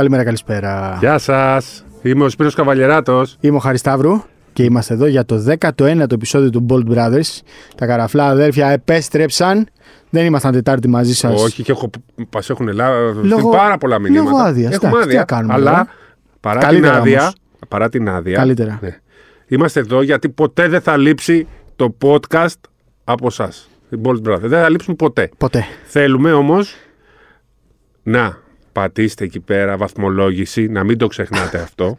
Καλημέρα, καλησπέρα. Γεια σας. Είμαι ο Σπύρος Καβαλιεράτος. Είμαι ο Χαρισταύρου και είμαστε εδώ για το 19ο επεισόδιο του Bold Brothers. Τα καραφλά αδέρφια επέστρεψαν. Δεν ήμασταν Τετάρτη μαζί σας. Όχι, και έχω, μας έχουν λάβει πάρα πολλά μηνύματα. Λόγω άδειας. Έχουμε Εντάξει, τι άδεια. να κάνουμε αλλά τώρα. παρά Καλύτερα την, άδεια, όμως. παρά την άδεια. Καλύτερα. ναι, είμαστε εδώ γιατί ποτέ δεν θα λείψει το podcast από εσά. Bold Brothers. Δεν θα λείψουν ποτέ. Ποτέ. Θέλουμε όμως να πατήστε εκεί πέρα βαθμολόγηση, να μην το ξεχνάτε αυτό.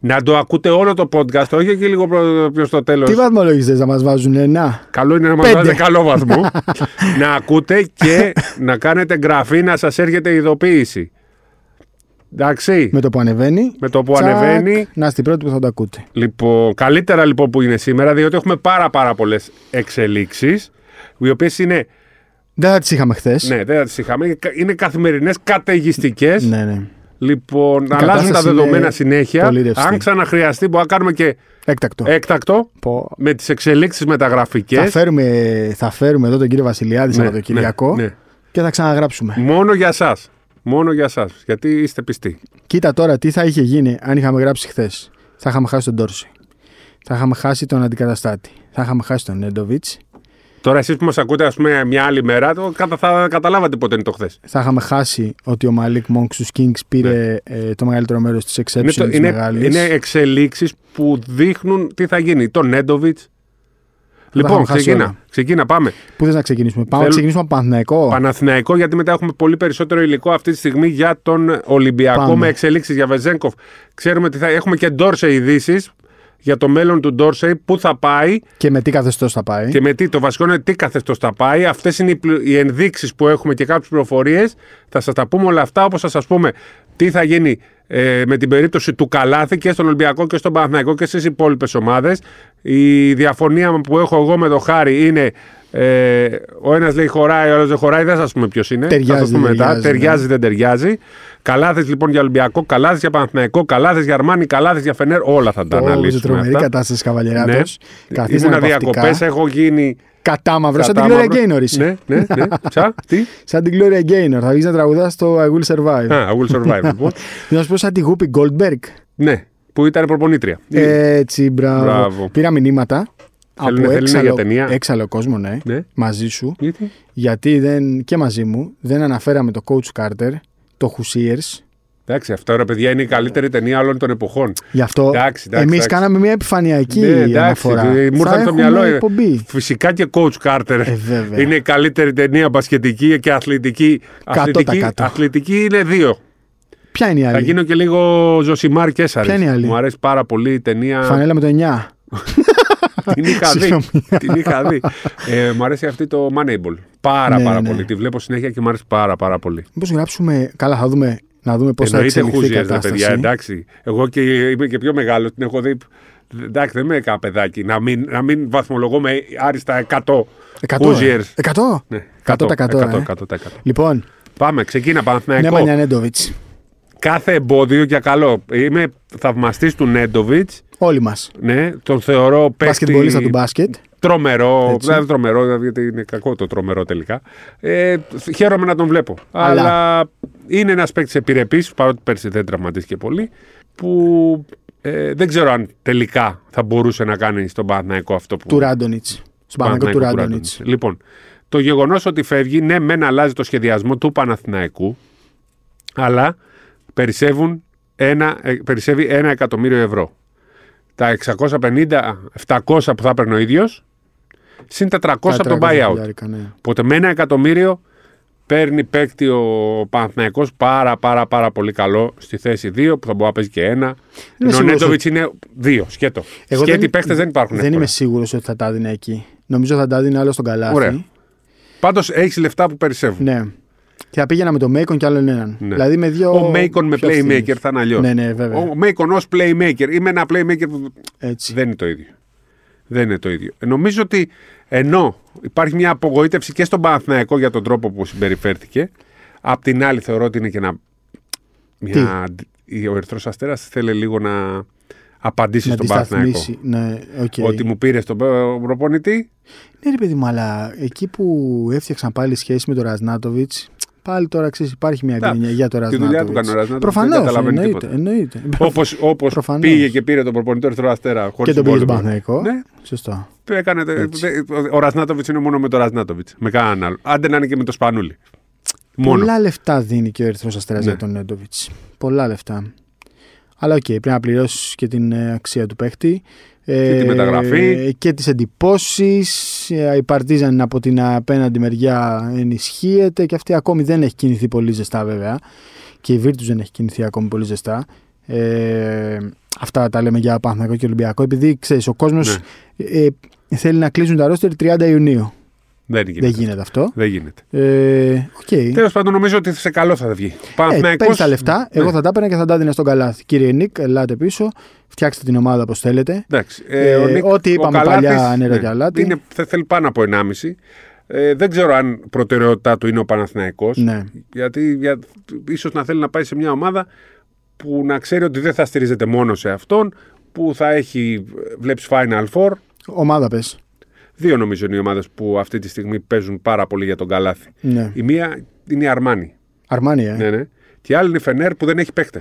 Να το ακούτε όλο το podcast, όχι και λίγο προ- πιο στο τέλος. Τι βαθμολόγησε να μας βάζουν, ένα; Καλό είναι να μας Πέντε. βάζετε καλό βαθμό. να ακούτε και να κάνετε εγγραφή να σας έρχεται ειδοποίηση. Εντάξει. Με το που ανεβαίνει. Με το που τσακ, ανεβαίνει. Να είστε οι πρώτοι που θα το ακούτε. Λοιπόν, καλύτερα λοιπόν που είναι σήμερα, διότι έχουμε πάρα πάρα πολλές εξελίξεις, οι οποίες είναι, Δεν θα τις είχαμε χθες. ναι, δεν θα τις είχαμε, είναι καθημερινές καταιγιστικές. ναι, ναι. Λοιπόν, Η αλλάζουν τα κατάσταση δεδομένα είναι συνέχεια. πολύ ρευστή. Αν ξαναχρειαστεί, μπορούμε να κάνουμε και Έκτακτο. έκτακτο Πω. με τις εξελίξεις μεταγραφικές. Θα φέρουμε, θα φέρουμε εδώ τον κύριο Βασιλιάδη Ναι, Σαββατοκυριακό ναι, ναι. και θα ξαναγράψουμε. Μόνο για σας. Μόνο για σας. Γιατί είστε πιστοί. Κοίτα τώρα τι θα είχε γίνει αν είχαμε γράψει χθες. Θα είχαμε χάσει τον Ντόρση. Θα είχαμε χάσει τον αντικαταστάτη. Θα είχαμε χάσει τον Νέντοβιτς. Τώρα εσείς που μας ακούτε ας πούμε μια άλλη μέρα το, κατα, θα καταλάβατε πότε είναι το χθες. Θα είχαμε χάσει ότι ο Μαλίκ Μόγκ στους Kings πήρε ε, το μεγαλύτερο μέρος της exception Είναι, το, της είναι, μεγάλης. είναι εξελίξεις που δείχνουν τι θα γίνει. Το Νέντοβιτς. Λοιπόν, είχαμε χάσει ξεκίνα. όλα. Ξεκίνα, πάμε. Πού θες να ξεκινήσουμε; Πάμε να Θέλω- ξεκινήσουμε από Παναθηναϊκό. Παναθηναϊκό, γιατί μετά έχουμε πολύ περισσότερο υλικό αυτή τη στιγμή για τον Ολυμπιακό Πάμε. με εξελίξεις για Βεζέγκοφ. Ξέρουμε ότι θα έχουμε και Ντόρσε ειδήσεις για το μέλλον του Ντόρσε, πού θα πάει Και με τι καθεστώς θα πάει. και με τι. Το βασικό είναι τι καθεστώς θα πάει. Αυτές είναι οι, πλου- οι ενδείξεις που έχουμε και κάποιες πληροφορίες. Θα σας τα πούμε όλα αυτά, όπως θα σας πούμε τι θα γίνει ε, με την περίπτωση του Καλάθη και στον Ολυμπιακό και στον Παναθηναϊκό και στις υπόλοιπες ομάδες. Η διαφωνία που έχω εγώ με τον Χάρη είναι. Ε, ο ένας λέει χωράει, ο άλλος δεν χωράει. Δεν θα σας πούμε ποιος είναι. Ταιριάζει, θα σας πούμε δεν μετά. ταιριάζει, ναι. Ταιριάζει, δεν ταιριάζει. Καλάθε λοιπόν για Ολυμπιακό, καλάθε για Παναθηναϊκό, καλάθε για Αρμάνι, καλάθε για Φενέρ. Όλα θα τα Ω, αναλύσουμε. τρομερή αυτά. κατάσταση καβαλιεράτος. Ναι. Καθίστε Ήμουνα αναπαυτικά. διακοπές, έχω γίνει. Κατά μαύρο. Σαν την Κατά Gloria μαύρο. Gaynor είσαι. Ναι, ναι, ναι. Τσα, τι; Σαν την Gloria Gaynor. Θα βγει να τραγουδάς στο I Will Survive. Α, I will survive, λοιπόν. Να σου πω σαν τη Γούπι Goldberg. Ναι, που ήταν προπονήτρια. Έτσι, μπράβο. Μπράβο. Πήρα μηνύματα Θέλουνε- από θέλουνε για έξαλλο, ταινία; έξαλλο κόσμο, ναι, Ναι. μαζί σου. Γιατί; Γιατί δεν, και μαζί μου δεν αναφέραμε το Coach Carter, το Hoosiers. Εντάξει, αυτό ρε παιδιά είναι η καλύτερη ταινία όλων των εποχών. Γι' αυτό Εντάξει, εντάξει, εμείς εντάξει. κάναμε μια επιφανειακή Ναι, εντάξει, αναφορά. ε, μου ήρθαν Θα στο έχουμε μυαλό. ε, εκπομπή. Φυσικά και Coach Carter Ε, βέβαια. είναι η καλύτερη ταινία μπασκετική και αθλητική. Κάτω Αθλητική, τα κάτω. αθλητική είναι δύο. Ποια είναι η Θα άλλη; γίνω και λίγο Ζωσιμάρ Κέσσαρη. Ποια είναι η άλλη; Μου αρέσει πάρα πολύ η ταινία. Φανέλα με το 9. Την είχα δει. Συγγνώμη. Την είχα δει. Ε, μου αρέσει αυτή το Moneyball. Πάρα Ναι, πάρα ναι. πολύ. Τη βλέπω συνέχεια και μου αρέσει πάρα πάρα πολύ. Μήπως γράψουμε. Καλά, θα δούμε, να δούμε πώς θα Εννοείται εξελιχθεί η Hoosiers, ρε κατάσταση. παιδιά, εντάξει. Εγώ και είμαι και πιο μεγάλος, την έχω δει. Εντάξει, δεν είμαι κανένα παιδάκι. Να μην, να μην βαθμολογώ με άριστα 100 Εκατό, Hoosiers. ε. Εκατό; Ναι, 100%, 100%, ε. 100%. Λοιπόν, Πάμε, ξεκίνα ναι, Παναθηναϊκό. Μανιά Νέντοβιτς. Κάθε εμπόδιο για καλό. Είμαι θαυμαστής του Νέντοβιτς. Όλοι μας. Ναι, τον θεωρώ παίκτη Μπασκετμπολίστα του μπάσκετ. τρομερό. Έτσι. Δεν είναι τρομερό, γιατί είναι κακό το τρομερό τελικά. Ε, χαίρομαι να τον βλέπω. Αλλά- Αλλά, είναι ένας παίκτης επιρρεπής, παρότι πέρσι δεν τραυματίστηκε πολύ, που ε, δεν ξέρω αν τελικά θα μπορούσε να κάνει στον Παναθηναϊκό αυτό που. Του Ράντονιτς. Στον Παναγικό του Παναθηναϊκό Ράντονιτς. Ράντονιτς. Λοιπόν, το γεγονός ότι φεύγει, ναι, μεν αλλάζει το σχεδιασμό του Παναθηναϊκού, αλλά περισσεύουν ένα, ε, περισσεύει ένα εκατομμύριο ευρώ. Τα 650-700 που θα έπαιρνε ο ίδιος, συν τα 300 από τον buyout. Ναι. Οπότε με ένα εκατομμύριο παίρνει παίκτη ο Παναθηναϊκός πάρα πάρα πάρα πολύ καλό στη θέση 2 που θα μπορεί να παίζει και ένα. Ενώ ο σίγουρος Νέντοβιτ είναι 2 σκέτο. Εγώ Σκέτη δεν- παίκτες δεν υπάρχουν. Δεν εύκολα. είμαι σίγουρος ότι θα τα δίνει εκεί. Νομίζω θα τα δίνει άλλο στον καλάθι. Ωραία. Πάντως έχεις λεφτά που περισσεύουν. Ναι. Και θα πήγαινα με τον Μέικον και άλλον έναν. Ναι. Δηλαδή με δύο. Ο Μέικον με πιο playmaker ευθύνες. θα είναι αλλιώς. Ναι, ναι, βέβαια. Ο Μέικον ως playmaker ή με ένα playmaker που Έτσι. δεν είναι το ίδιο. Δεν είναι το ίδιο. Ε, Νομίζω ότι ενώ υπάρχει μια απογοήτευση και στον Παναθηναϊκό για τον τρόπο που συμπεριφέρθηκε, απ' την άλλη θεωρώ ότι είναι και ένα. Μια, ο Ερυθρός Αστέρας θέλει λίγο να απαντήσει να στον τη Παναθηναϊκό. σταθμίσει. Ναι, οκ. Ότι μου πήρε τον προπονητή. Ναι, ρε παιδί μου, αλλά εκεί που έφτιαξαν πάλι σχέση με τον Ραζνάτοβιτς, Πάλι τώρα ξέρεις, υπάρχει μια Τα- γκρίνια για το Τη δουλειά του κάνει ο Ραζνάτοβιτς. Ραζνάτοβιτς. Προφανώς. Δεν καταλαβαίνει Εννοείται. τίποτα. εννοείται. Όπως, όπως Προφανώς. πήγε και πήρε τον προπονητή του Ερυθρού Αστέρα Και χωρίς τον πήγε στον συμβόλαιο. Παναθηναϊκό. Ναι, Σωστό. το έκανε, Έτσι. ο Ραζνάτοβιτς είναι μόνο με τον Ραζνάτοβιτς. Με κανέναν άλλο. Άντε να είναι και με το Σπανούλι. Μόνο. Πολλά λεφτά δίνει και ο Ερυθρός Αστέρας Ναι. για τον Νέντοβιτς. Πολλά λεφτά. Αλλά οκ, πρέπει να πληρώσεις και την ε, αξία του παίχτη. Ε, τη μεταγραφή. Και τις εντυπώσεις. Η Παρτίζαν από την απέναντι μεριά ενισχύεται και αυτή ακόμη δεν έχει κινηθεί πολύ ζεστά βέβαια. Και η Βίρτους δεν έχει κινηθεί ακόμη πολύ ζεστά. Ε, αυτά τα λέμε για Παναθηναϊκό και Ολυμπιακό. Επειδή ξέρεις, ο κόσμος Ναι. ε, θέλει να κλείσουν τα ρόστερ 30 Ιουνίου. Δεν γίνεται. Δεν γίνεται αυτό. Δεν γίνεται. Ε, οκ. Τέλος πάντων, νομίζω ότι σε καλό θα βγει. Ε, Παναθηναϊκός- παίρνει τα λεφτά. Ναι. Εγώ θα τα έπαιρνα και θα τα έδινα στον Καλάθη. Κύριε Νικ, ελάτε πίσω. Φτιάξτε την ομάδα όπως θέλετε. Εντάξει. Ε, Ε, ο Νίκ- ό,τι ο είπαμε Καλάθης, παλιά, νερό και αλάτι. Είναι, θε- θέλει πάνω από 1,5. Ε, δεν ξέρω αν προτεραιότητά του είναι ο Παναθηναϊκός Ναι. Γιατί για, ίσως να θέλει να πάει σε μια ομάδα που να ξέρει ότι δεν θα στηρίζεται μόνο σε αυτόν, που θα έχει βλέψει Final Four. Ομάδα πες. Δύο νομίζω είναι οι ομάδες που αυτή τη στιγμή παίζουν πάρα πολύ για τον Καλάθι. Ναι. Η μία είναι η Αρμάνι. Αρμάνι, ε. Ναι, ναι. Και η άλλη είναι η Φενέρ που δεν έχει παίχτε.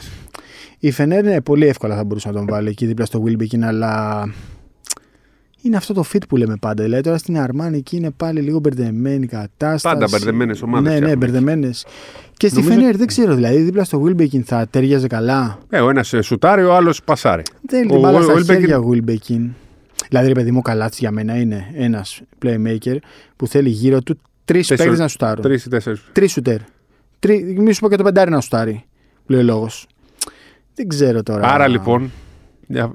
Η Φενέρ είναι πολύ εύκολα θα μπορούσε να τον βάλει εκεί δίπλα στο Wilbekin, αλλά είναι αυτό το fit που λέμε πάντα. Δηλαδή τώρα στην Αρμάνι εκεί είναι πάλι λίγο μπερδεμένη η κατάσταση. Πάντα μπερδεμένες ομάδες Ναι, ναι, φτιάχνουν. μπερδεμένες. Και στη Νομίζω- Φενέρ δεν ξέρω, δηλαδή δίπλα στο Wilbekin θα τέριαζε καλά; Ε, ο ένας σουτάρει, ο άλλος πασάρει. Θέλει Ο την μπάλα στα Wilbekin- χέρια ο Wilbekin. Δηλαδή, ρε παιδί μου, ο Καλάτσι για μένα είναι ένας playmaker που θέλει γύρω του τρεις Τέσσερις- παίκτες να σουτάρουν. Τρεις ή τέσσερις. Τρεις σουτέρ. Τρι, μη σου πω και το πεντάρι να σουτάρει. Λέει ο λόγος. Δεν ξέρω τώρα. Άρα λοιπόν. για-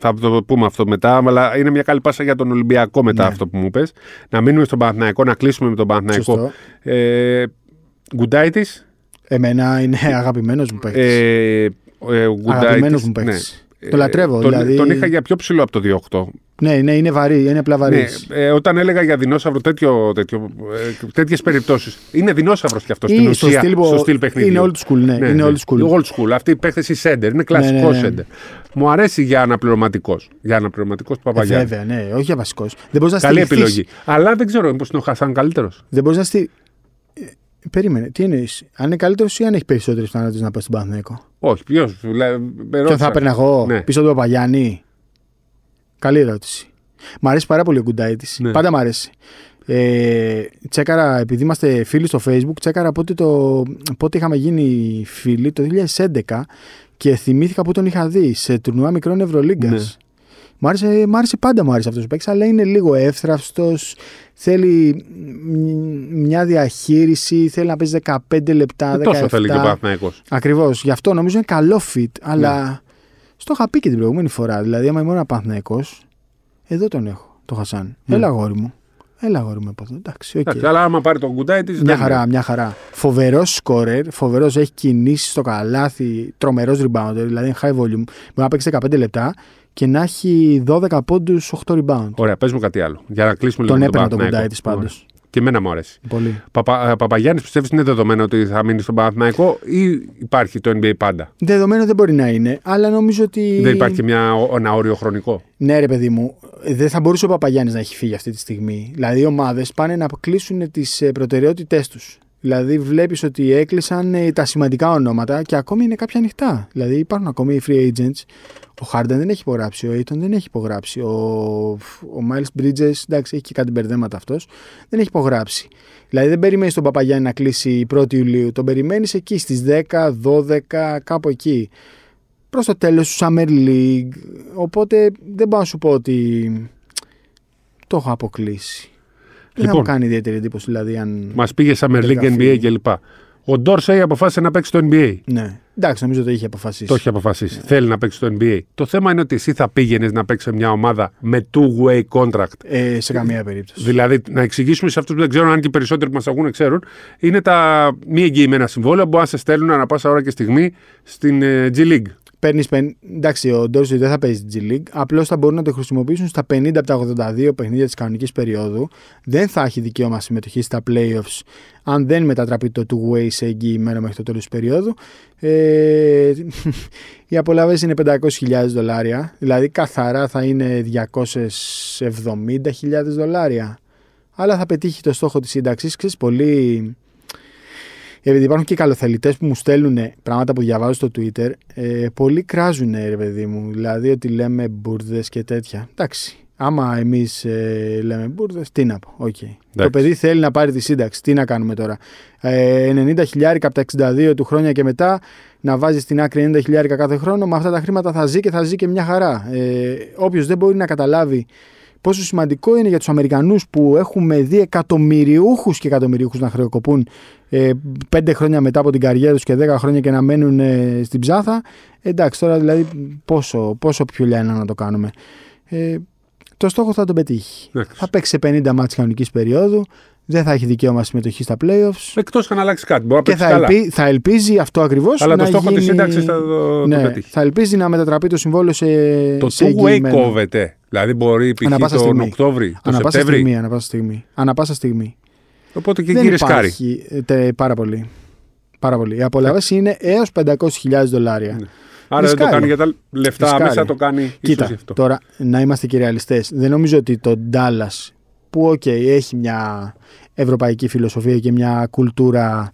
Θα το πούμε αυτό μετά, αλλά είναι μια καλή πάσα για τον Ολυμπιακό μετά Ναι. αυτό που μου πες. Να μείνουμε στον Παναθηναϊκό, να κλείσουμε με τον Παναθηναϊκό. Σωστό. Ε, Γκουντάιτης. Εμένα είναι αγαπημένος μου παίκτης. Ε, ε, ο αγαπημένος Γκουντάιτης, μου παίκτης. ναι. Το λατρεύω. τον, δηλαδή... τον είχα για πιο ψηλό από το 2-8. Ναι, ναι, είναι βαρύ, είναι απλά βαρύς. Ναι, ε, όταν έλεγα για δεινόσαυρο τέτοιο, τέτοιο, ε, τέτοιες περιπτώσεις. Είναι δεινόσαυρος κι αυτός στην στο ουσία, στυλ, στο στυλ παιχνιδιού. Είναι old school, ναι. είναι old school. Old school. Αυτή η παίχθεση σέντερ. Είναι κλασικό Ναι, ναι, ναι. σέντερ. Μου αρέσει για αναπληρωματικός. Για αναπληρωματικός του Ε, Παπαγιάννης. βέβαια, ναι, όχι για βασικός. Δεν μπορείς να Καλή στηριχθείς. επιλογή. Αλλά δεν ξέρω μήπω είναι ο Χασάν καλύτερος. Δεν μπορείς να στη. Ε, Περίμενε, τι εννοείς; Αν είναι καλύτερος ή αν έχεις περισσότερες πιθανότητε να πάει στον Παναθηναϊκό; Όχι, ποιος. Ποιον θα έπαιρνα εγώ Ναι. πίσω του Παπαγιάννη; Καλή ερώτηση. Μ' αρέσει πάρα πολύ ο Γκουντάιτη. Ναι. Πάντα μ' αρέσει. Ε, τσέκαρα, επειδή είμαστε φίλοι στο Facebook, τσέκαρα πότε, το, πότε είχαμε γίνει φίλοι, το 2011 και θυμήθηκα που τον είχα δει σε τουρνουά μικρών Ευρωλίγκας. Ναι. Μ' άρεσε, μ' άρεσε πάντα μου άρεσε αυτός ο παίκτης, αλλά είναι λίγο εύθραυστος. Θέλει μ, μια διαχείριση, θέλει να παίζει 15 λεπτά, 17. Τόσο θέλει και ο Παναθυναϊκό. Ακριβώς. Γι' αυτό νομίζω είναι καλό fit. Ναι. Αλλά στο είχα πει και την προηγούμενη φορά. Δηλαδή, άμα ήμουν ένα Παναθυναϊκό, εδώ τον έχω, το Χασάν. Ναι. Έλα αγόρι μου. Έλα αγόρι μου από εδώ. Εντάξει, οκ. Αλλά άμα πάρει τον Γκουντάιτις. Μια χαρά, μια χαρά. Φοβερός σκόρερ, φοβερός έχει κίνηση στο καλάθι, τρομερός rebounder, δηλαδή high volume. Μπορεί να παίξει 15 λεπτά και να έχει 12 πόντους, 8 rebound. Ωραία, πες μου κάτι άλλο. Για να κλείσουμε Τον λίγο έπαιρνα τον Παναθηναϊκό. Γκουντάιτις πάντως. Ωραία. Και εμένα μου αρέσει. Πολύ. Παπα, ε, Παπαγιάννης, πιστεύεις είναι δεδομένο ότι θα μείνει στον Παναθηναϊκό ή υπάρχει το NBA πάντα; Δεδομένο δεν μπορεί να είναι, αλλά νομίζω ότι. Δεν υπάρχει μια, ένα όριο χρονικό; Ναι, ρε παιδί μου, δεν θα μπορούσε ο Παπαγιάννης να έχει φύγει αυτή τη στιγμή. Δηλαδή, οι ομάδες πάνε να κλείσουν τις προτεραιότητές τους. Δηλαδή, βλέπεις ότι έκλεισαν ε, τα σημαντικά ονόματα και ακόμη είναι κάποια ανοιχτά. Δηλαδή, υπάρχουν ακόμη οι free agents. Ο Χάρντεν δεν έχει υπογράψει, ο Aiton δεν έχει υπογράψει. Ο, ο Miles Bridges, εντάξει, έχει και κάτι μπερδέματα αυτός, δεν έχει υπογράψει. Δηλαδή, δεν περιμένεις τον Παπαγιάννη να κλείσει 1η Ιουλίου. Τον περιμένεις εκεί στις 10, 12, κάπου εκεί προς το τέλος του Summer League. Οπότε δεν πάω να σου πω ότι το έχω αποκλείσει. Δεν θα Λοιπόν. μου κάνει ιδιαίτερη εντύπωση δηλαδή αν... Μας πήγε Summer League, Τελικά NBA φύγει. κλπ. Ο Ντόρσεϊ αποφάσισε να παίξει το NBA. Ναι. Εντάξει, νομίζω το είχε αποφασίσει. Το έχει αποφασίσει. Θέλει να παίξει το NBA. Το θέμα είναι ότι εσύ θα πήγαινες να παίξεις σε μια ομάδα με two-way contract. Ε, σε καμία περίπτωση. Δηλαδή, να εξηγήσουμε σε αυτούς που δεν ξέρουν, αν και οι περισσότεροι που μας ακούνε ξέρουν, είναι τα μη εγγυημένα συμβόλαια που μπορούν να σε στέλνουν ανά πάσα ώρα και στιγμή στην ε, G League. Παίρνεις. Εντάξει, ο Ντόρσι δεν θα παίζει G League. Απλώς θα μπορούν να το χρησιμοποιήσουν στα 50 από τα 82 παιχνίδια της κανονικής περίοδου. Δεν θα έχει δικαίωμα συμμετοχής στα playoffs αν δεν μετατραπεί το two-way σε εγγυημένο μέχρι το τέλος της περίοδου. Ε, οι απολαυέ είναι 500.000 δολάρια. Δηλαδή καθαρά θα είναι 270.000 δολάρια. Αλλά θα πετύχει το στόχο της σύνταξης. Ξέρεις, πολύ επειδή υπάρχουν και καλοθελητές που μου στέλνουν πράγματα που διαβάζω στο Twitter, ε, πολλοί κράζουν, ρε παιδί μου. Δηλαδή ότι λέμε μπουρδες και τέτοια. Εντάξει. Άμα εμείς ε, λέμε μπουρδες, τι να πω. Okay. Το παιδί θέλει να πάρει τη σύνταξη. Τι να κάνουμε τώρα. Ε, 90 χιλιάρικα από τα 62 του χρόνια και μετά να βάζεις στην άκρη 90 χιλιάρικα κάθε χρόνο. Με αυτά τα χρήματα θα ζει και θα ζει και μια χαρά. Ε, Όποιος δεν μπορεί να καταλάβει πόσο σημαντικό είναι για τους Αμερικανούς που έχουμε δει εκατομμυριούχους και εκατομμυριούχους να χρεοκοπούν ε, πέντε χρόνια μετά από την καριέρα τους και δέκα χρόνια και να μένουν ε, στην ψάθα. Εντάξει, τώρα δηλαδή πόσο, πόσο πιο λιάνα να το κάνουμε. Ε, το στόχο θα τον πετύχει. Θα παίξει σε 50 μάτς κανονικής περίοδου, δεν θα έχει δικαίωμα συμμετοχή στα playoffs. Εκτός αν αλλάξει κάτι. Μπορεί και θα, ελπί, θα ελπίζει αυτό ακριβώς. Αλλά το στόχο γίνει... τη σύνταξης θα το, ναι, το πετύχει. Θα ελπίζει να μετατραπεί το συμβόλαιο σε. Το two-way κόβεται. Δηλαδή μπορεί π.χ. τον Οκτώβρη, τον Ανα Σεπτέμβρη. Στιγμή, ανα πάσα στιγμή. Ανα πάσα στιγμή. Οπότε και εκεί ρισκάρει. Τε, πάρα πολύ. Πάρα πολύ. Οι απολαβές είναι έως 500.000 δολάρια. Ναι. Άρα δεν το κάνει για τα λεφτά Ρισκάρει. άμεσα, το κάνει Κοίτα, ίσως αυτό. τώρα να είμαστε και ρεαλιστές. Δεν νομίζω ότι το Dallas που ok, okay, έχει μια ευρωπαϊκή φιλοσοφία και μια κουλτούρα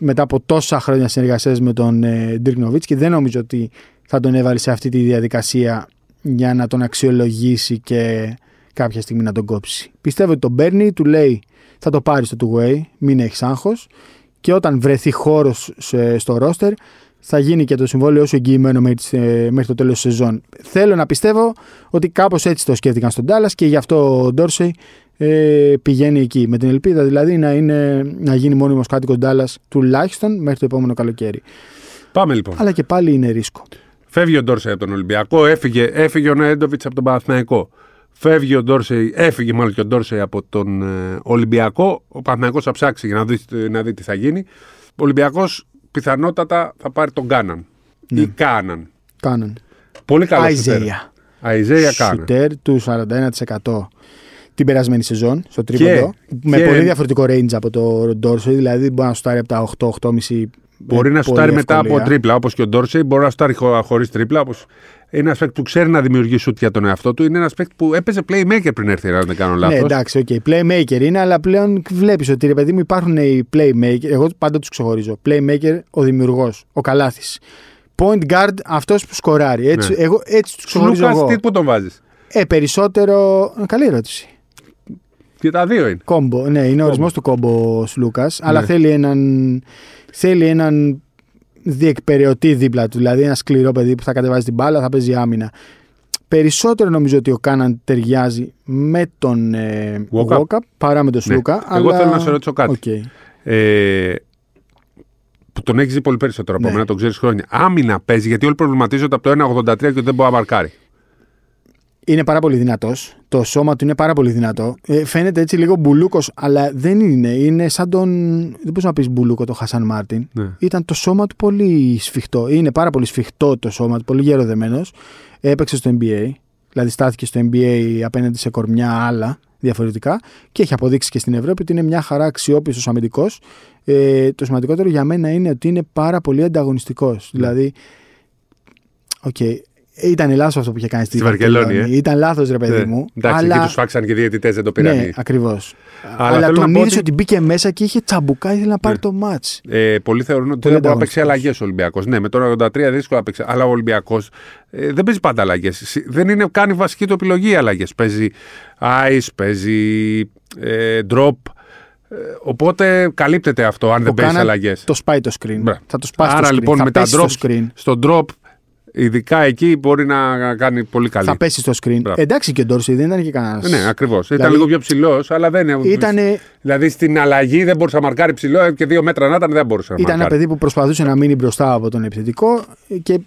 μετά από τόσα χρόνια συνεργασίας με τον ε, Dirk και δεν νομίζω ότι θα τον έβαλε σε αυτή τη διαδικασία για να τον αξιολογήσει και κάποια στιγμή να τον κόψει. Πιστεύω ότι τον παίρνει, του λέει θα το πάρεις στο two way, μην έχεις άγχος και όταν βρεθεί χώρος στο ρόστερ θα γίνει και το συμβόλαιο όσο εγγυημένο μέχρι το τέλος της σεζόν. Θέλω να πιστεύω ότι κάπως έτσι το σκέφτηκαν στον Τάλλας και γι' αυτό ο Ντόρσεϊ ε, πηγαίνει εκεί. Με την ελπίδα δηλαδή να, είναι, να γίνει μόνιμος κάτοικος Ντάλλα τουλάχιστον μέχρι το επόμενο καλοκαίρι. Πάμε λοιπόν. Αλλά και πάλι είναι ρίσκο. Φεύγει ο Ντόρσεϊ από τον Ολυμπιακό, έφυγε, έφυγε ο Νέντοβιτ από τον Παναθηναϊκό. Φεύγει ο Ντόρσεϊ, έφυγε μάλλον και ο Ντόρσεϊ από τον ε, Ολυμπιακό. Ο Παναθηναϊκός θα ψάξει για να δει, να δει τι θα γίνει. Ο Ολυμπιακός πιθανότατα θα πάρει τον Κάναν. Ναι. Ή Κάναν. Κάναν. Πολύ καλό Αϊζέια. Αϊζέια Κάναν. Σουτέρ του 41% την περασμένη σεζόν στο τρίποντο. Με και... πολύ διαφορετικό range από το Ντόρσεϊ. Δηλαδή μπορεί να σουτάρει από τα 8-8,5 Μπορεί να σουτάρει μετά από τρίπλα όπως και ο Ντόρσεϊ. Μπορεί να σουτάρει χωρίς τρίπλα. Όπως... Είναι ένας παίκτης που ξέρει να δημιουργεί σουτ για τον εαυτό του. Είναι ένας παίκτης που έπαιζε playmaker πριν έρθει, αν δεν κάνω λάθος. Ναι, εντάξει, okay. playmaker είναι, αλλά πλέον βλέπεις ότι ρε παιδί μου υπάρχουν οι playmaker. Εγώ πάντα τους ξεχωρίζω. Playmaker, ο δημιουργός, ο καλάθι. Point guard, αυτός που σκοράρει. Έτσι, ναι. εγώ, έτσι τους ξεχωρίζω. Λούκα, τι που τον βάζεις; Ε, περισσότερο. Καλή ερώτηση. Και τα δύο είναι. Κόμπο, ναι, είναι ο ορισμός του κόμπο Λούκα, ναι. αλλά θέλει έναν, θέλει έναν διεκπαιρεωτή δίπλα του. Δηλαδή ένα σκληρό παιδί που θα κατεβάζει την μπάλα, θα παίζει άμυνα. Περισσότερο νομίζω ότι ο Κάναν ταιριάζει με τον ε, παρά με τον ναι. Σλούκα. Εγώ αλλά... θέλω να σε ρωτήσω κάτι. Okay. Ε, που τον έχεις δει πολύ περισσότερο από ναι. μένα, τον ξέρεις χρόνια. Άμυνα παίζει, γιατί όλοι προβληματίζονται από το 1,83 και δεν μπορεί να μαρκάρει είναι πάρα πολύ δυνατός. Το σώμα του είναι πάρα πολύ δυνατό. Ε, φαίνεται έτσι λίγο μπουλούκος, αλλά δεν είναι. Είναι σαν τον. Δεν μπορείς να πεις μπουλούκο το Χασάν Μάρτιν. Ναι. Ήταν το σώμα του πολύ σφιχτό. Είναι πάρα πολύ σφιχτό το σώμα του, πολύ γεροδεμένος. Έπαιξε στο NBA. Δηλαδή στάθηκε στο NBA απέναντι σε κορμιά άλλα διαφορετικά και έχει αποδείξει και στην Ευρώπη ότι είναι μια χαρά αξιόπιστος αμυντικός. Ε, το σημαντικότερο για μένα είναι ότι είναι πάρα πολύ ανταγωνιστικός. Ναι. Δηλαδή, okay, ήταν λάθος αυτό που είχε κάνει στη, στη Βαρκελόνη. Ε. Ήταν λάθος, ρε παιδί ναι. μου. Εντάξει, αλλά... εκεί τους φάξαν και διαιτητές, δεν το πήραν. Ναι, ακριβώς. Αλλά, αλλά τον είδε ότι... μπήκε μέσα και είχε τσαμπουκά, ήθελε να πάρει ναι. το μάτς. Ε, πολλοί θεωρούν ότι δεν μπορεί να παίξει αλλαγές ο Ολυμπιακός. Ναι, με τον 83 δύσκολο να παίξει. Αλλά ο Ολυμπιακός ε, δεν παίζει πάντα αλλαγές. Δεν είναι καν η βασική του επιλογή οι αλλαγές. Παίζει ice, παίζει ε, drop. Ε, οπότε καλύπτεται αυτό αν δεν παίζει αλλαγές. Το σπάει το screen. Θα το σπάσει Άρα το screen. λοιπόν με τα drop, στο drop Ειδικά εκεί μπορεί να κάνει πολύ καλή. Θα πέσει στο screen. Μπράβο. Εντάξει και ο Ντόρση δεν ήταν και κανένας. Ναι, ακριβώς. Ήταν δηλαδή- λίγο πιο ψηλός, αλλά δεν είναι. Ήτανε... Δηλαδή στην αλλαγή δεν μπορούσε να μαρκάρει ψηλό και δύο μέτρα να ήταν δεν μπορούσε να ήταν μαρκάρει. Ήταν ένα παιδί που προσπαθούσε να μείνει μπροστά από τον επιθετικό και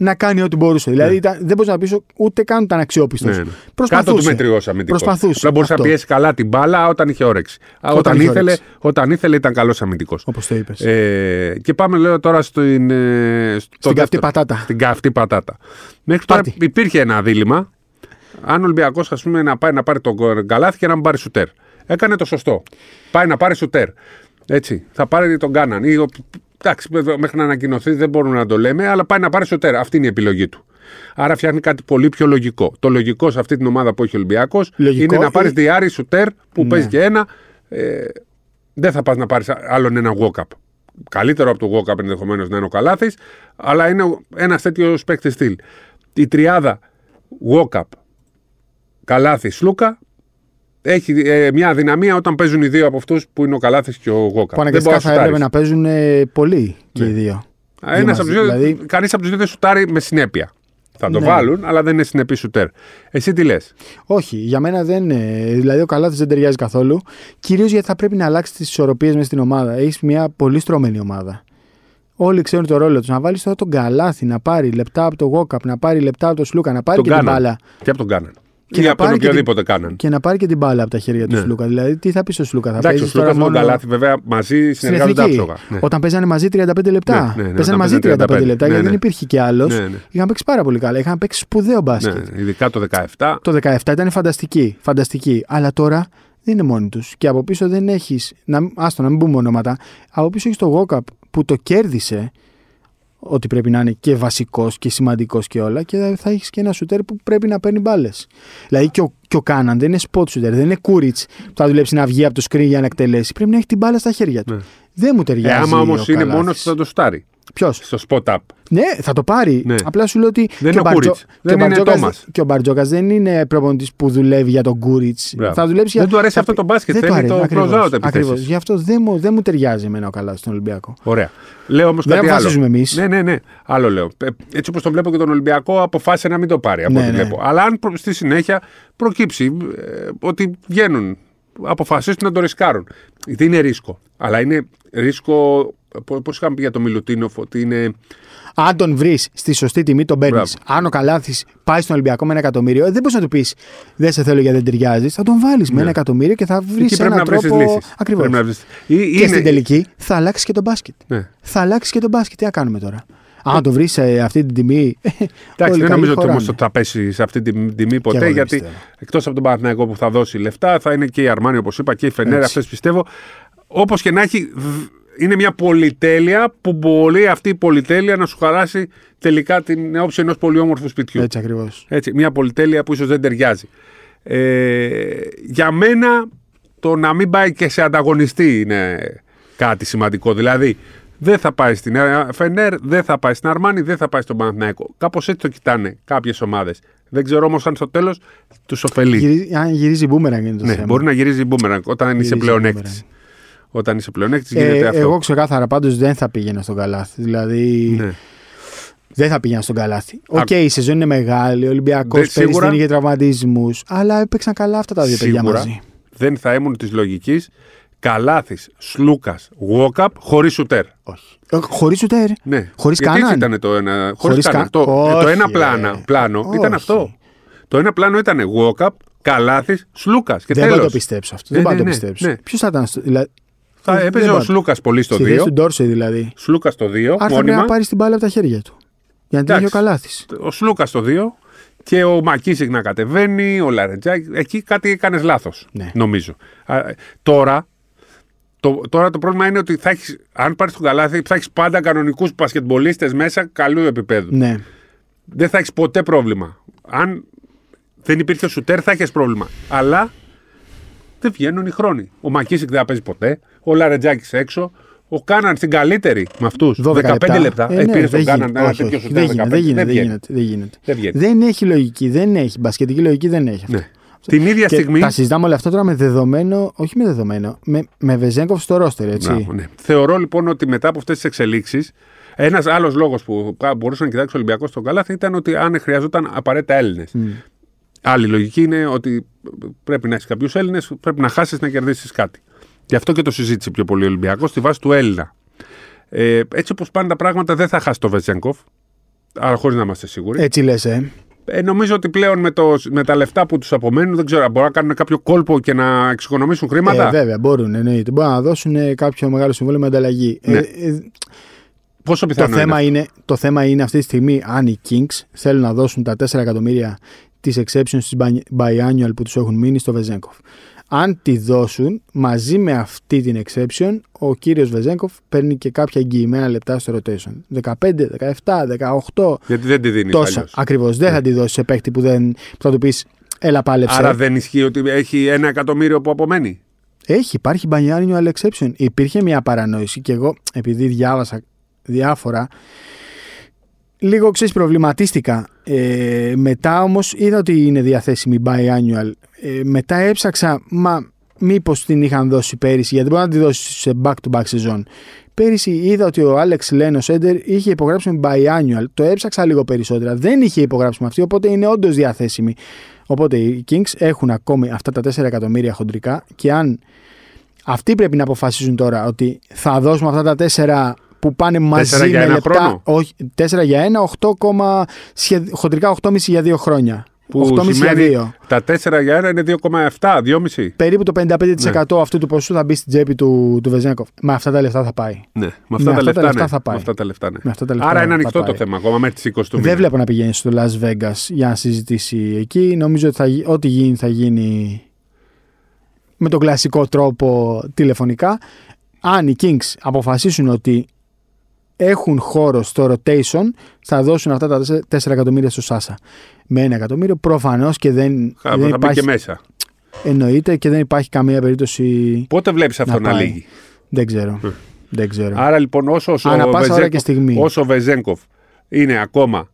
να κάνει ό,τι μπορούσε. Δηλαδή ναι. ήταν, δεν μπορεί να πει ούτε καν ήταν αξιόπιστος. Ναι, ναι. Κάτω του μετριός αμυντικός. Προσπαθούσε. Δεν μπορούσε να πιέσει καλά την μπάλα όταν είχε όρεξη. Όταν, όταν, ήθελε, όρεξη. όταν ήθελε ήταν καλός αμυντικός. Όπως το είπες. Ε, και πάμε λέω τώρα στην. Ε, στο στην καυτή πατάτα. Στην καυτή πατάτα. Μέχρι τώρα υπήρχε ένα δίλημα. Αν ο Ολυμπιακό να πάει να πάρει τον καλάθι και να μην πάρει σουτέρ. Έκανε το σωστό. Πάει να πάρει σουτέρ. Έτσι. Θα πάρει τον Κάναν ή Εντάξει, μέχρι να ανακοινωθεί δεν μπορούμε να το λέμε, αλλά πάει να πάρει σωτέρα. Αυτή είναι η επιλογή του. Άρα φτιάχνει κάτι πολύ πιο λογικό. Το λογικό σε αυτή την ομάδα που έχει ο Ολυμπιακός είναι να πάρεις διάρρη σουτέρ που ναι. παίζει και ένα. Ε, δεν θα πας να πάρεις άλλον ένα walk-up. καλύτερο από το Γόκαπ ενδεχομένως να είναι ο Καλάθης, αλλά είναι ένα τέτοιο παίκτη στυλ. Η τριάδα Γόκαπ, Καλάθης, Σλούκα έχει ε, μια αδυναμία όταν παίζουν οι δύο από αυτούς που είναι ο Καλάθης και ο Γόκαπ. Που αναγκαστικά θα έπρεπε να παίζουν ε, πολλοί και οι δύο. Ένας από τους δύο, δηλαδή, Κανείς από τους δύο δεν σουτάρει με συνέπεια. Θα το Ναι. βάλουν, αλλά δεν είναι συνεπή σουτέρ. Εσύ τι λες; όχι, για μένα δεν. ε, Δηλαδή, ο Καλάθης δεν ταιριάζει καθόλου. Κυρίως γιατί θα πρέπει να αλλάξεις τις ισορροπίες μέσα στην ομάδα. Έχεις μια πολύ στρωμένη ομάδα. Όλοι ξέρουν το ρόλο τους. Να βάλεις τώρα τον Καλάθη να πάρει λεπτά από το Γόκαπ, να πάρει λεπτά από το Σλούκα, να πάρει Τον και την κάναν. μπάλα. Και από τον Κάναν. Και Ή να από τον πάρει και την- οποιοδήποτε Κάναν. Και να πάρει και την μπάλα από τα χέρια του Ναι. Σλούκα. Δηλαδή, τι θα πεις στο Σλούκα, θα Εντάξει, ο παίζει Σλούκας τώρα με τον μόνο. Καλάθη βέβαια μαζί Στην συνεργάζονται εθνική. άψογα. Ναι. Όταν παίζανε μαζί 35 λεπτά. Ναι, ναι, ναι, παίζανε όταν μαζί 35 παίζανε 35 λεπτά ναι, γιατί ναι. δεν υπήρχε κι άλλος. Ναι, ναι. Είχαν παίξει πάρα πολύ καλά. Είχαν παίξει σπουδαίο μπάσκετ. Ναι, ειδικά το 17. Το 17 ήταν φανταστική, φανταστική. Αλλά τώρα δεν είναι μόνοι τους. Και από πίσω δεν έχεις. Να, άστο, να μην πούμε ονόματα. Από πίσω έχεις το Γόκαπ που το κέρδισε ότι πρέπει να είναι και βασικός και σημαντικός και όλα. Και θα έχεις και ένα σουτέρ που πρέπει να παίρνει μπάλες. Δηλαδή και ο, και ο Κάναν δεν είναι spot shooter, δεν είναι κούριτς που θα δουλέψει να βγει από το screen για να εκτελέσει. Πρέπει να έχει την μπάλα στα χέρια του. Ναι. Δεν μου Ε, ταιριάζει. άμα όμως ο είναι Καλάθης. μόνος του θα το στάρει. Ποιος; Στο spot up. Ναι, θα το πάρει. Ναι. Απλά σου λέω ότι. Δεν και είναι ο Κούριτς. και Δεν ο είναι Μπαρτζόκας- Τόμας. Και ο Μπαρτζόκας δεν είναι προπονητής που δουλεύει για τον Κούριτς. Μπράβο. Θα δουλέψει για. Δεν του αρέσει θα αυτό πει- το μπάσκετ, Δεν του θέλει αρέσει, το ακριβώς, close out επιθέσεις. Ακριβώς. Γι' αυτό δεν μου, δεν μου ταιριάζει εμένα ο καλάς στον Ολυμπιακό. Ωραία. Λέω όμως Δεν κάτι άλλο. αποφασίζουμε εμείς. Ναι, ναι, ναι. Άλλο λέω. Ε, Έτσι όπως το βλέπω και τον Ολυμπιακό, αποφάσισε να μην το πάρει από Ναι, ό,τι ναι. βλέπω. Αλλά αν προ- στη συνέχεια προκύψει ε, ότι βγαίνουν, αποφασίσουν να το ρισκάρουν. Δεν είναι ρίσκο. Αλλά είναι ρίσκο. Πώς είχαμε πει για τον Μιλουτίνοφ, ότι είναι. Αν τον βρεις στη σωστή τιμή, τον παίρνεις. Μπράβο. Αν ο Καλάθης πάει στον Ολυμπιακό με ένα εκατομμύριο, ε, δεν μπορείς να του πεις Δεν σε θέλω γιατί δεν ταιριάζεις. Θα τον βάλεις με ένα εκατομμύριο και θα βρεις Ναι. Εκεί πρέπει έναν να βρεις τις τρόπο. λύσεις. Ακριβώς. Ή, Και είναι- στην τελική θα αλλάξεις και τον μπάσκετ. Ναι. Θα αλλάξεις και τον μπάσκετ. Τι να κάνουμε τώρα. Αν το βρεις σε αυτή την τιμή. Εντάξει, δεν νομίζω ότι όμως όμω θα πέσει σε αυτή την τιμή ποτέ, εγώ δεν γιατί πιστεύω. εκτός από τον Παναθηναϊκό που θα δώσει λεφτά, θα είναι και η Αρμάνι, όπως είπα, και η Φενέρα. Έτσι. Αυτές πιστεύω. Όπως και να έχει, β- είναι μια πολυτέλεια που μπορεί αυτή η πολυτέλεια να σου χαράσει τελικά την όψη ενός πολύ όμορφου σπιτιού. Έτσι ακριβώς. Έτσι, μια πολυτέλεια που ίσως δεν ταιριάζει. Ε, για μένα το να μην πάει και σε ανταγωνιστή είναι κάτι σημαντικό. Δηλαδή δεν θα πάει στην ε, Φενέρ, δεν θα πάει στην Αρμάνι, δεν θα πάει στον Παναθηναϊκό. Κάπως έτσι το κοιτάνε κάποιες ομάδες. Δεν ξέρω όμως αν στο τέλος τους ωφελεί. Γυρίζει, αν γυρίζει μπούμεραγκ είναι το Ναι, θέμα. μπορεί να γυρίζει μπούμεραγκ όταν είσαι Γυρίζει πλεονέκτης. μπούμεραγκ. Όταν είσαι πλεονέκτης, Ε, γίνεται αυτό. εγώ ξεκάθαρα πάντως δεν θα πήγαινα στον Καλάθη. Δηλαδή Ναι. δεν θα πήγαινα στον Καλάθη. Α- Οκ, η σεζόν είναι μεγάλη. Ο Ολυμπιακός Δεν- πέρυσι σίγουρα- δεν είχε τραυματισμούς. Αλλά έπαιξαν καλά αυτά τα δύο παιδιά Σίγουρα μαζί. δεν θα ήμουν της λογικής Καλάθης, Σλούκας, Γουόκαπ χωρίς σουτέρ. Όχι. Χωρίς σουτέρ. Ναι. Χωρίς Γιατί έτσι κανέναν. ήταν το ένα. Χωρίς Χωρίς κανέναν. κα- Το, ε, το Όχι, ένα ρε. πλάνα, πλάνο Όχι. ήταν αυτό. Το ένα πλάνο ήταν Γουόκαπ, Καλάθης, Σλούκας. Και Δεν μπορώ να το τέλος. πιστέψω αυτό. Ναι, δεν μπορώ να ναι, το ναι, πιστέψω. ναι. Ποιος θα ήταν. Στο, δηλαδή, Θα δεν έπαιζε μπορώ ο να- Σλούκας πολύ στο Στη θέση 2. του Ντόρσεϊ δηλαδή. Σλούκας στο 2. Αν θα πρέπει Μόνιμα. να πάρει την μπάλα από τα χέρια του. Για να την έχει ο Εντάξει. Καλάθι. Ο Σλούκας στο 2 και ο Μακίσικ να κατεβαίνει, ο Λαρετζάκη. Εκεί κάτι έκανες λάθος. Ναι. Νομίζω. Α, ε, τώρα, το, τώρα το πρόβλημα είναι ότι θα έχεις, αν πάρεις τον καλάθι, θα έχεις πάντα κανονικούς πασκετμπολίστε μέσα καλού επίπεδου. Ναι. δεν θα έχεις ποτέ πρόβλημα. Αν δεν υπήρχε ο Σουτέρ, θα έχεις πρόβλημα. Αλλά δεν βγαίνουν οι χρόνοι. Ο Μακίσικ δεν θα παίζει ποτέ. Ο Λαρετζάκης έξω. Ο Κάναν στην καλύτερη με αυτούς. 12 15 λεπτά. Ε, Ε, ναι, πήρε δεν τον Κάναν γίνεται. ένα Όχι, τέτοιο όχι, Σουτέρ. Δεν γίνεται, 15. δεν γίνεται, δεν βγαίνει. γίνεται, δεν γίνεται. Δεν βγαίνει. Δεν έχει λογική, δεν έχει. Μπασκετική λογική δεν έχει αυτό. Ναι. Την ίδια Και στιγμή. τα συζητάμε όλα αυτά τώρα με δεδομένο, όχι με δεδομένο, με, με Βεζέγκοφ στο ρόστερ, έτσι. Μπράβο, ναι. Θεωρώ λοιπόν ότι μετά από αυτές τις εξελίξεις, ένας άλλος λόγος που κα- μπορούσε να κοιτάξει ο Ολυμπιακός στον Καλάθι ήταν ότι αν χρειαζόταν απαραίτητα Έλληνες. Άλλη λογική είναι ότι πρέπει να έχεις κάποιους Έλληνες, πρέπει να χάσεις να κερδίσεις κάτι. Γι' αυτό και το συζήτησε πιο πολύ ο Ολυμπιακός στη βάση του Έλληνα. Ε, έτσι όπως πάνε τα πράγματα, δεν θα χάσει το Βεζέγκοφ. Αλλά χωρίς να είμαστε σίγουροι. Έτσι λες, ε. Ε, νομίζω ότι πλέον με, το, με τα λεφτά που τους απομένουν, δεν ξέρω, μπορούν να κάνουν κάποιο κόλπο και να εξοικονομήσουν χρήματα; ε. Βέβαια, μπορούν, εννοείται. Μπορούν να δώσουν ε, κάποιο μεγάλο συμβόλαιο με ανταλλαγή. Ναι. Ε, ε, Πόσο το, πιθανό θέμα είναι. είναι, το θέμα είναι αυτή τη στιγμή αν οι Kings θέλουν να δώσουν τα 4 εκατομμύρια τη exceptions της biannual που τους έχουν μείνει στο Βεζέγκοφ. Αν τη δώσουν, μαζί με αυτή την exception, ο κύριος Βεζέγκοφ παίρνει και κάποια εγγυημένα λεπτά στο rotation. 15, 17, 18, Γιατί δεν τη δίνεις τόσα. Ακριβώς. Δεν θα τη δώσεις σε παίκτη που, δεν, που θα του πεις Έλα, πάλεψε. Άρα δεν ισχύει ότι έχει ένα εκατομμύριο που απομένει; Έχει, υπάρχει biannual exception. Υπήρχε μια παρανόηση και εγώ, επειδή διάβασα διάφορα, λίγο ξέρεις προβληματίστηκα. Ε, μετά όμως είδα ότι είναι διαθέσιμη biannual. Ε, μετά έψαξα, μα μήπως την είχαν δώσει πέρυσι, γιατί μπορεί να τη δώσει σε back-to-back σεζόν. Πέρυσι είδα ότι ο Άλεξ Λένος Σέντερ είχε υπογράψει με biannual. Το έψαξα λίγο περισσότερα. Δεν είχε υπογράψει με αυτή, οπότε είναι όντως διαθέσιμη. Οπότε οι Kings έχουν ακόμη αυτά τα 4 εκατομμύρια χοντρικά και αν αυτοί πρέπει να αποφασίσουν τώρα ότι θα δώσουμε αυτά τα 4 που πάνε μαζί για με ένα λεπτά. χρόνο; Όχι, 4 για ένα, 8, σχεδ- χοντρικά 8,5 για 2 χρόνια. Που 8,5 για σημαίνει 2. τα 4 για 1 είναι 2,7, 2,5. Περίπου το 55% Ναι. αυτού του ποσού θα μπει στην τσέπη του, του Βεζέγκοφ. Με αυτά τα λεφτά θα πάει. Ναι, με Με αυτά, τα, λεφτά, ναι. θα πάει. Με αυτά τα λεφτά, ναι. Με αυτά τα λεφτά Άρα είναι θα ανοιχτό το πάει. θέμα ακόμα μέχρι τις 20 του Δεν μήνα. βλέπω να πηγαίνει στο Las Vegas για να συζητήσει εκεί. Νομίζω ότι θα, γι- ό,τι γίνει θα γίνει με τον κλασικό τρόπο τηλεφωνικά. Αν οι Kings αποφασίσουν ότι έχουν χώρο στο rotation, θα δώσουν αυτά τα 4 εκατομμύρια στο Σάσα. Με ένα εκατομμύριο προφανώς και δεν, Θα, δεν θα μπει υπάρχει, και μέσα. εννοείται και δεν υπάρχει καμία περίπτωση. Πότε βλέπεις αυτό να, πάει. λύγει; Δεν ξέρω. Ε. Δεν ξέρω. Άρα λοιπόν, όσο, όσο, Ανά ο πάσα ώρα Βεζέγκοφ- και στιγμή. όσο ο Βεζέγκοφ είναι ακόμα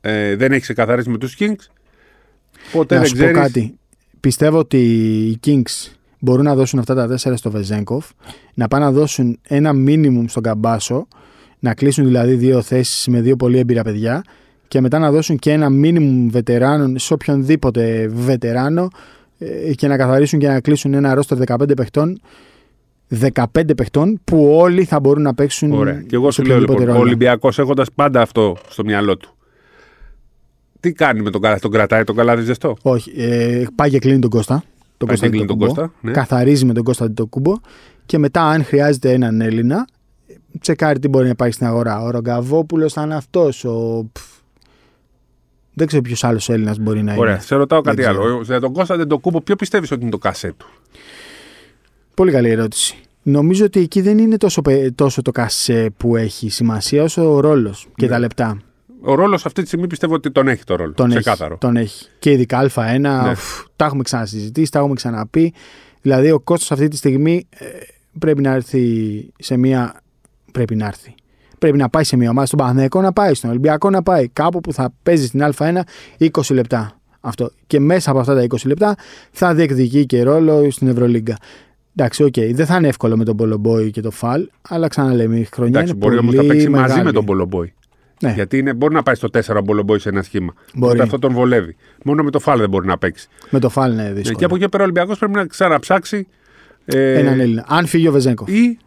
ε, δεν έχει ξεκαθαρίσει με τους Kings, ποτέ να δεν σου ξέρει. πω κάτι. Πιστεύω ότι οι Kings μπορούν να δώσουν αυτά τα τέσσερα στο Βεζέγκοφ, να πάνε να δώσουν ένα minimum στον Καμπάσο, να κλείσουν δηλαδή δύο θέσεις με δύο πολύ έμπειρα παιδιά και μετά να δώσουν και ένα minimum βετεράνων σε οποιονδήποτε βετεράνο ε, και να καθαρίσουν και να κλείσουν ένα ρόστο 15 παιχτών 15 παιχτών που όλοι θα μπορούν να παίξουν Ωραία. Και εγώ σε σου λέω λοιπόν, οποιοδήποτε ο ρόλο. Ολυμπιακός έχοντας πάντα αυτό στο μυαλό του. Τι κάνει με τον καλάθι, τον κρατάει τον καλάθι ζεστό; Όχι, ε, πάει και κλείνει τον Κώστα. Τον Πάει και Κώστα κλείνει τον Αντιτοκούμπο. Κώστα, ναι. Καθαρίζει με τον Κώστα το κούμπο και μετά, αν χρειάζεται έναν Έλληνα, τσεκάρει τι μπορεί να υπάρχει στην αγορά. Ο Ρογκαβόπουλος θα είναι αυτός. Ο... πφ, Δεν ξέρω ποιος άλλος Έλληνας μπορεί να Ωραία. είναι. Σε ρωτάω Δεν κάτι ξέρω. άλλο. Για τον Κώστα δεν το κούμπο, ποιο πιστεύεις ότι είναι το κασέ του; Πολύ καλή ερώτηση. Νομίζω ότι εκεί δεν είναι τόσο, πε- τόσο το κασέ που έχει σημασία όσο ο ρόλος και Ναι. τα λεπτά. Ο ρόλος αυτή τη στιγμή πιστεύω ότι τον έχει το ρόλο. Τον έχει, Ξεκάθαρο. τον έχει. Και ειδικά Α1, Ναι. ουφ, τα έχουμε ξανασυζητήσει, τα έχουμε ξαναπεί. Δηλαδή, ο Κώστας αυτή τη στιγμή ε, πρέπει να έρθει σε μια. Πρέπει να έρθει. Πρέπει να πάει σε μια ομάδα, στον Παναθηναϊκό να πάει, στον Ολυμπιακό να πάει. Κάπου που θα παίζει στην Α1 20 λεπτά. Αυτό. Και μέσα από αυτά τα 20 λεπτά θα διεκδικεί και ρόλο στην Ευρωλίγκα. Εντάξει, οκ, δεν θα είναι εύκολο με τον Μπολομπόι και το Φαλ, αλλά ξαναλέμε, η χρονιά Εντάξει, είναι μπορεί πολύ όμως να παίξει μαζί μεγάλη. με τον Μπολομπόι. Ναι, Γιατί είναι, μπορεί να πάει στο 4 ο Μπολομπόι σε ένα σχήμα. Μπορεί. Οπότε αυτό τον βολεύει. Μόνο με το Φαλ δεν μπορεί να παίξει. με το Φαλ είναι δύσκολο. Και από εκεί πέρα ο Ολυμπιακός πρέπει να ξαναψάξει. Ε, Έναν Έλληνα. Αν φύγει ο Βεζένκοφ. ή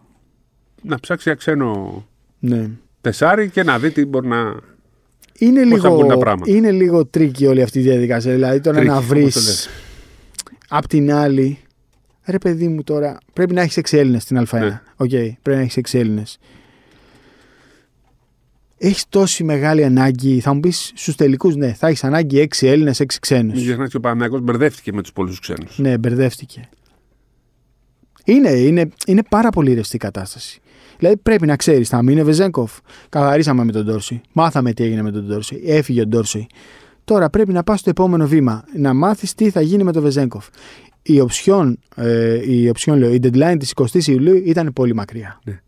να ψάξει για ξένο Ναι. τεσάρι και να δει τι μπορεί να. Είναι Πώς θα βγουν τα λίγο, πράγματα. είναι λίγο tricky όλη αυτή η διαδικασία. Δηλαδή τώρα Tricky, να όπως βρεις το λες. απ' την άλλη. Ρε παιδί μου τώρα, πρέπει να έχεις 6 Έλληνες στην Α1. Ναι. Οκ, πρέπει να έχεις 6 Έλληνες. Έχεις τόση μεγάλη ανάγκη. Θα μου πεις στους τελικούς, ναι, θα έχεις ανάγκη 6 Έλληνες, 6 ξένους. Μην ξεχνάς ότι ο Παναγιώ μπερδεύτηκε με τους πολλούς ξένους. Ναι, μπερδεύτηκε. Είναι, είναι, είναι πάρα πολύ ρευστή η κατάσταση. Δηλαδή πρέπει να ξέρεις, θα μείνει ο Βεζέγκοφ. Καθαρίσαμε με τον Ντόρση. Μάθαμε τι έγινε με τον Ντόρση. Έφυγε ο Ντόρση. Τώρα πρέπει να πας στο επόμενο βήμα. Να μάθεις τι θα γίνει με τον Βεζέγκοφ. Η οψιόν, ε, η, οψιόν λέω, η deadline της 20η Ιουλίου ήταν πολύ μακριά. Ναι.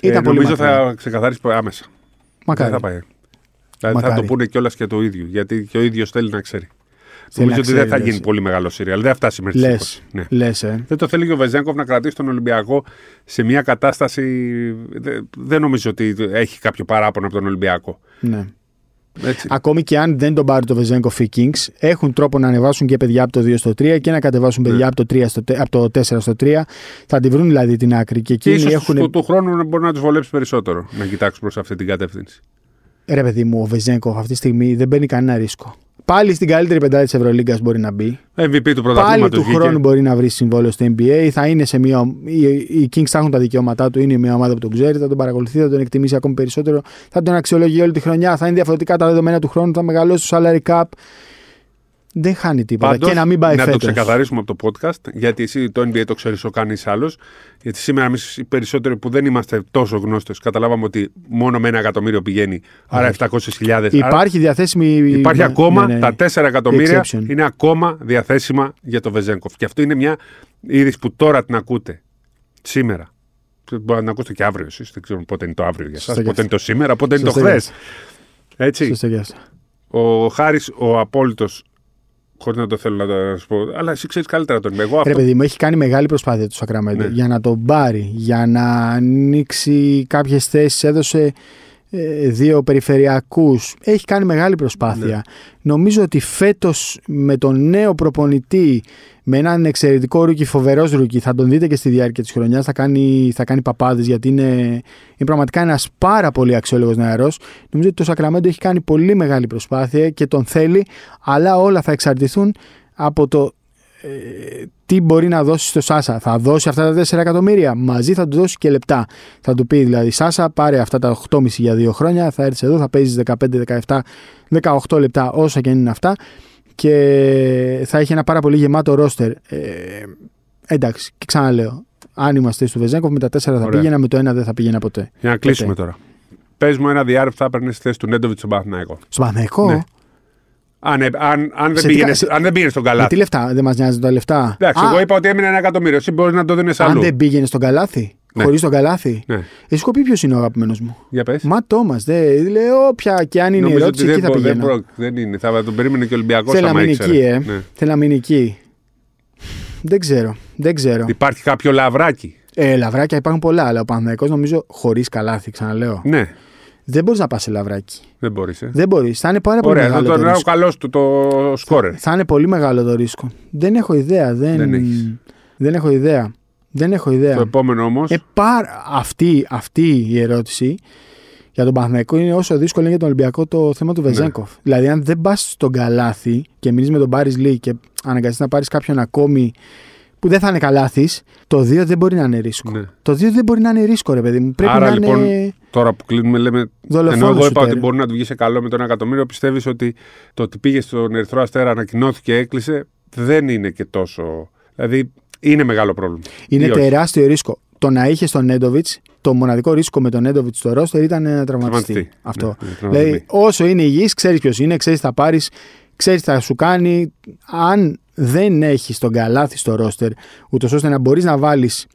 Ήταν Ε, πολύ νομίζω μακριά. θα ξεκαθαρίσει άμεσα. Μακάρι. Δεν θα πάει. Δηλαδή θα Μακάρι. το πούνε κιόλας και το ίδιο. Γιατί και ο ίδιος θέλει να ξέρει. Θέλει νομίζω να ότι δεν ξέρει, θα λες. γίνει πολύ μεγάλο σύριαλ. Δεν θα φτάσει μέχρι Λες. τις 20. Ναι. Λες, ε. Δεν το θέλει και ο Βεζέγκοφ να κρατήσει τον Ολυμπιακό σε μια κατάσταση. δε- Δεν νομίζω ότι έχει κάποιο παράπονο από τον Ολυμπιακό. Ναι. Έτσι. Ακόμη και αν δεν τον πάρει το Βεζέγκοφ οι Kings, έχουν τρόπο να ανεβάσουν και παιδιά από το 2 στο 3 και να κατεβάσουν παιδιά Ναι. από, το 3 στο, τε- από το 4 στο 3. Θα τη βρουν δηλαδή την άκρη. Και Και εκείνοι ίσως έχουν. του, του χρόνου μπορεί να τους βολέψει περισσότερο να κοιτάξουν προς αυτή την κατεύθυνση. Ρε παιδί μου, ο Βεζέγκοφ αυτή τη στιγμή δεν παίρνει κανένα ρίσκο. Πάλι στην καλύτερη πεντάδα της Ευρωλίγκας μπορεί να μπει. MVP του Πάλι πρωταθλήματο του χρόνου μπορεί να βρει συμβόλαιο στο NBA. Θα είναι σε μια. Οι, οι Kings θα έχουν τα δικαιώματά του. Είναι μια ομάδα που τον ξέρει. Θα τον παρακολουθεί, θα τον εκτιμήσει ακόμη περισσότερο. Θα τον αξιολογεί όλη τη χρονιά. Θα είναι διαφορετικά τα δεδομένα του χρόνου. Θα μεγαλώσει το salary cap. Δεν χάνει τίποτα. Πάντως, και να μην πάει να φέτος. το ξεκαθαρίσουμε από το podcast, γιατί εσύ το NBA το ξέρεις ο κανείς άλλος. Γιατί σήμερα εμείς οι περισσότεροι που δεν είμαστε τόσο γνώστες, καταλάβαμε ότι μόνο με ένα εκατομμύριο πηγαίνει, άρα 700.000. Υπάρχει διαθέσιμη. Υπάρχει ναι, ακόμα, ναι, ναι. τα 4 εκατομμύρια exception. είναι ακόμα διαθέσιμα για το Βεζέγκοφ. Και αυτό είναι μια είδηση που τώρα την ακούτε. Σήμερα. Μπορεί να την ακούσετε και αύριο εσείς. Δεν ξέρω πότε είναι το αύριο για Σωστό εσά. και Πότε είναι το σήμερα, πότε είναι το Σωστό και χθες. Έτσι. Σωστό και αυτό. Ο Χάρης, ο απόλυτος. Χωρίς να το θέλω να το σου πω. Αλλά εσύ ξέρεις καλύτερα τον Εγώ Ρε αυτό. παιδί μου, έχει κάνει μεγάλη προσπάθεια το Σακραμέντο Ναι. για να τον πάρει, για να ανοίξει κάποιες θέσεις. Έδωσε ε, δύο περιφερειακούς. Έχει κάνει μεγάλη προσπάθεια. Ναι. Νομίζω ότι φέτος με τον νέο προπονητή, με έναν εξαιρετικό rookie, φοβερός rookie, θα τον δείτε και στη διάρκεια της χρονιάς, θα κάνει, θα κάνει παπάδες γιατί είναι, είναι πραγματικά ένας πάρα πολύ αξιόλογος νεαρός. Νομίζω ότι το Σακραμέντο έχει κάνει πολύ μεγάλη προσπάθεια και τον θέλει, αλλά όλα θα εξαρτηθούν από το ε, τι μπορεί να δώσει στο Σάσα; Θα δώσει αυτά τα 4 εκατομμύρια; Μαζί θα του δώσει και λεπτά. Θα του πει δηλαδή, Σάσα, πάρε αυτά τα 8,5 για δύο χρόνια. Θα έρθεις εδώ, θα παίζεις 15, 17, 18 λεπτά, όσα και αν είναι αυτά. Και θα έχει ένα πάρα πολύ γεμάτο ρόστερ. Ε, εντάξει, και ξαναλέω. Αν είμαστε στο Βεζέγκοφ, με τα 4 θα Ωραία. πήγαινα, με το 1 δεν θα πήγαινα ποτέ. Για να κλείσουμε τώρα. Πες μου ένα διάρρη που θα έπαιρνες στη θέση του Νέντοβιτς στον Παναθηναϊκό. Στο Παναγικό, Ναι. Αν, ε, αν, αν, δεν Σε τι πήγαινε, κα- σε- αν δεν πήγαινες στον με καλάθι. τι λεφτά, δεν μας νοιάζουν τα λεφτά; Εντάξει, Α, εγώ είπα ότι έμεινε ένα εκατομμύριο. Εσύ μπορείς να το δίνεις αν αλλού. δεν πήγαινες στον καλάθι, Ναι. χωρίς τον καλάθι. Ναι. Εσύ έχω πει ποιος είναι ο αγαπημένος μου; Για πες. Μα Τόμας, δεν λέω όποια και αν είναι η Νομίζω ερώτηση, ότι εκεί δεν, θα μπο- δεν, πηγαίνω. προ- δεν είναι. Θα τον περίμενε και ο Ολυμπιακός. Θέλει να μείνει εκεί, ε. Ναι. Θέλει να μείνει εκεί. Δεν ξέρω. Δεν ξέρω. Υπάρχει κάποιο λαβράκι. Ε, λαβράκια υπάρχουν πολλά, αλλά ο Παναθηναϊκός νομίζω χωρίς καλάθι, ξαναλέω. Ναι, Δεν μπορείς να πας σε λαβράκι. δεν μπορείς. Ε. Δεν μπορείς. Θα είναι πάρα πολύ Ωραία, θα μεγάλο τον το λέω ρίσκο. καλός του το σκόρερ. Θα είναι πολύ μεγάλο το ρίσκο. Δεν έχω ιδέα. Δεν, Δεν έχεις. δεν έχω ιδέα. Δεν έχω ιδέα. Το επόμενο όμως. Ε, πάρα- αυτή, αυτή η ερώτηση για τον Παναθηναϊκό είναι όσο δύσκολο είναι για τον Ολυμπιακό το θέμα του Βεζέγκοφ. Ναι. Δηλαδή, αν δεν πας στον καλάθι και μείνει με τον Πάρη Λί και αναγκαστείς να πάρεις κάποιον ακόμη που δεν θα είναι καλάθι, το 2 δεν μπορεί να είναι ρίσκο. Ναι. Το 2 δεν μπορεί να είναι ρίσκο, ρε παιδί μου. Πρέπει Άρα να λοιπόν, είναι. τώρα που κλείνουμε, λέμε. Δολοφόνος Ενώ εγώ είπα σουτέρ. ότι μπορεί να του βγει σε καλό με τον εκατομμύριο, πιστεύεις ότι το ότι πήγε στον Ερυθρό Αστέρα, ανακοινώθηκε, έκλεισε, δεν είναι και τόσο. Δηλαδή είναι μεγάλο πρόβλημα. Είναι Ή όχι; τεράστιο ρίσκο. Το να είχε τον Νέντοβιτς, το μοναδικό ρίσκο με τον Νέντοβιτς στο ρόστερ ήταν να τραυματιστεί. Τραυματιστεί. Αυτό. Ναι, ναι, τραυματισμή. δηλαδή, όσο είναι υγιής, ξέρεις ποιος είναι, ξέρεις τι θα πάρεις, ξέρεις τι θα σου κάνει. Αν δεν έχει τον καλάθι στο ρόστερ, ούτως ώστε να μπορείς να βάλεις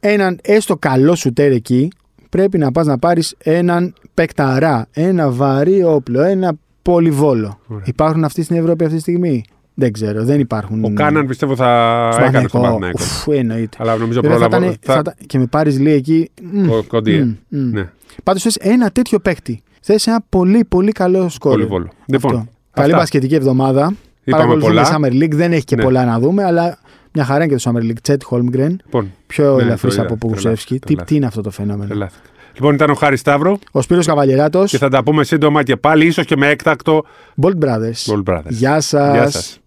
έναν έστω καλό σουτέρ εκεί, πρέπει να πας να πάρεις έναν παικταρά, ένα βαρύ όπλο, ένα πολυβόλο. Ωραία. Υπάρχουν αυτοί στην Ευρώπη αυτή τη στιγμή; Δεν ξέρω, δεν υπάρχουν. Ο Κάναν πιστεύω θα στον έκανε στον Παναθηναϊκό. Παναθηναϊκό. Ουφ, εννοείται. Αλλά νομίζω Βέβαια, θα πρόλαβα. ήταν- θα ήταν- και με πάρεις λίγο εκεί. μμ, Ο Κοντιέ. μμ, μμ. Ναι, Πάντως θες ένα τέτοιο παίκτη. Θες ένα πολύ πολύ καλό σκόρ. πολύ βόλο. Λοιπόν, Αυτό. Καλή αυτά. μπασκετική εβδομάδα. Είπαμε Παρακολουθούμε πολλά. Summer League. Δεν έχει και Ναι. πολλά να δούμε, αλλά μια χαρά είναι και το Summer League. Τσέτ Χόλμγκρεν. Λοιπόν, Πιο Ναι, ελαφρύς το είδα. από Πογουσεύσκι. Τρελάθηκα, Τι, τρελάθηκα. τι είναι αυτό το φαινόμενο; τρελάθηκα. Λοιπόν, ήταν ο Χάρης Σταύρο Ο Σπύρος Καβαλιεράτος, και θα τα πούμε σύντομα και πάλι, ίσως και με έκτακτο Bolt Brothers. Gold Brothers. Γεια σας. Γεια σας.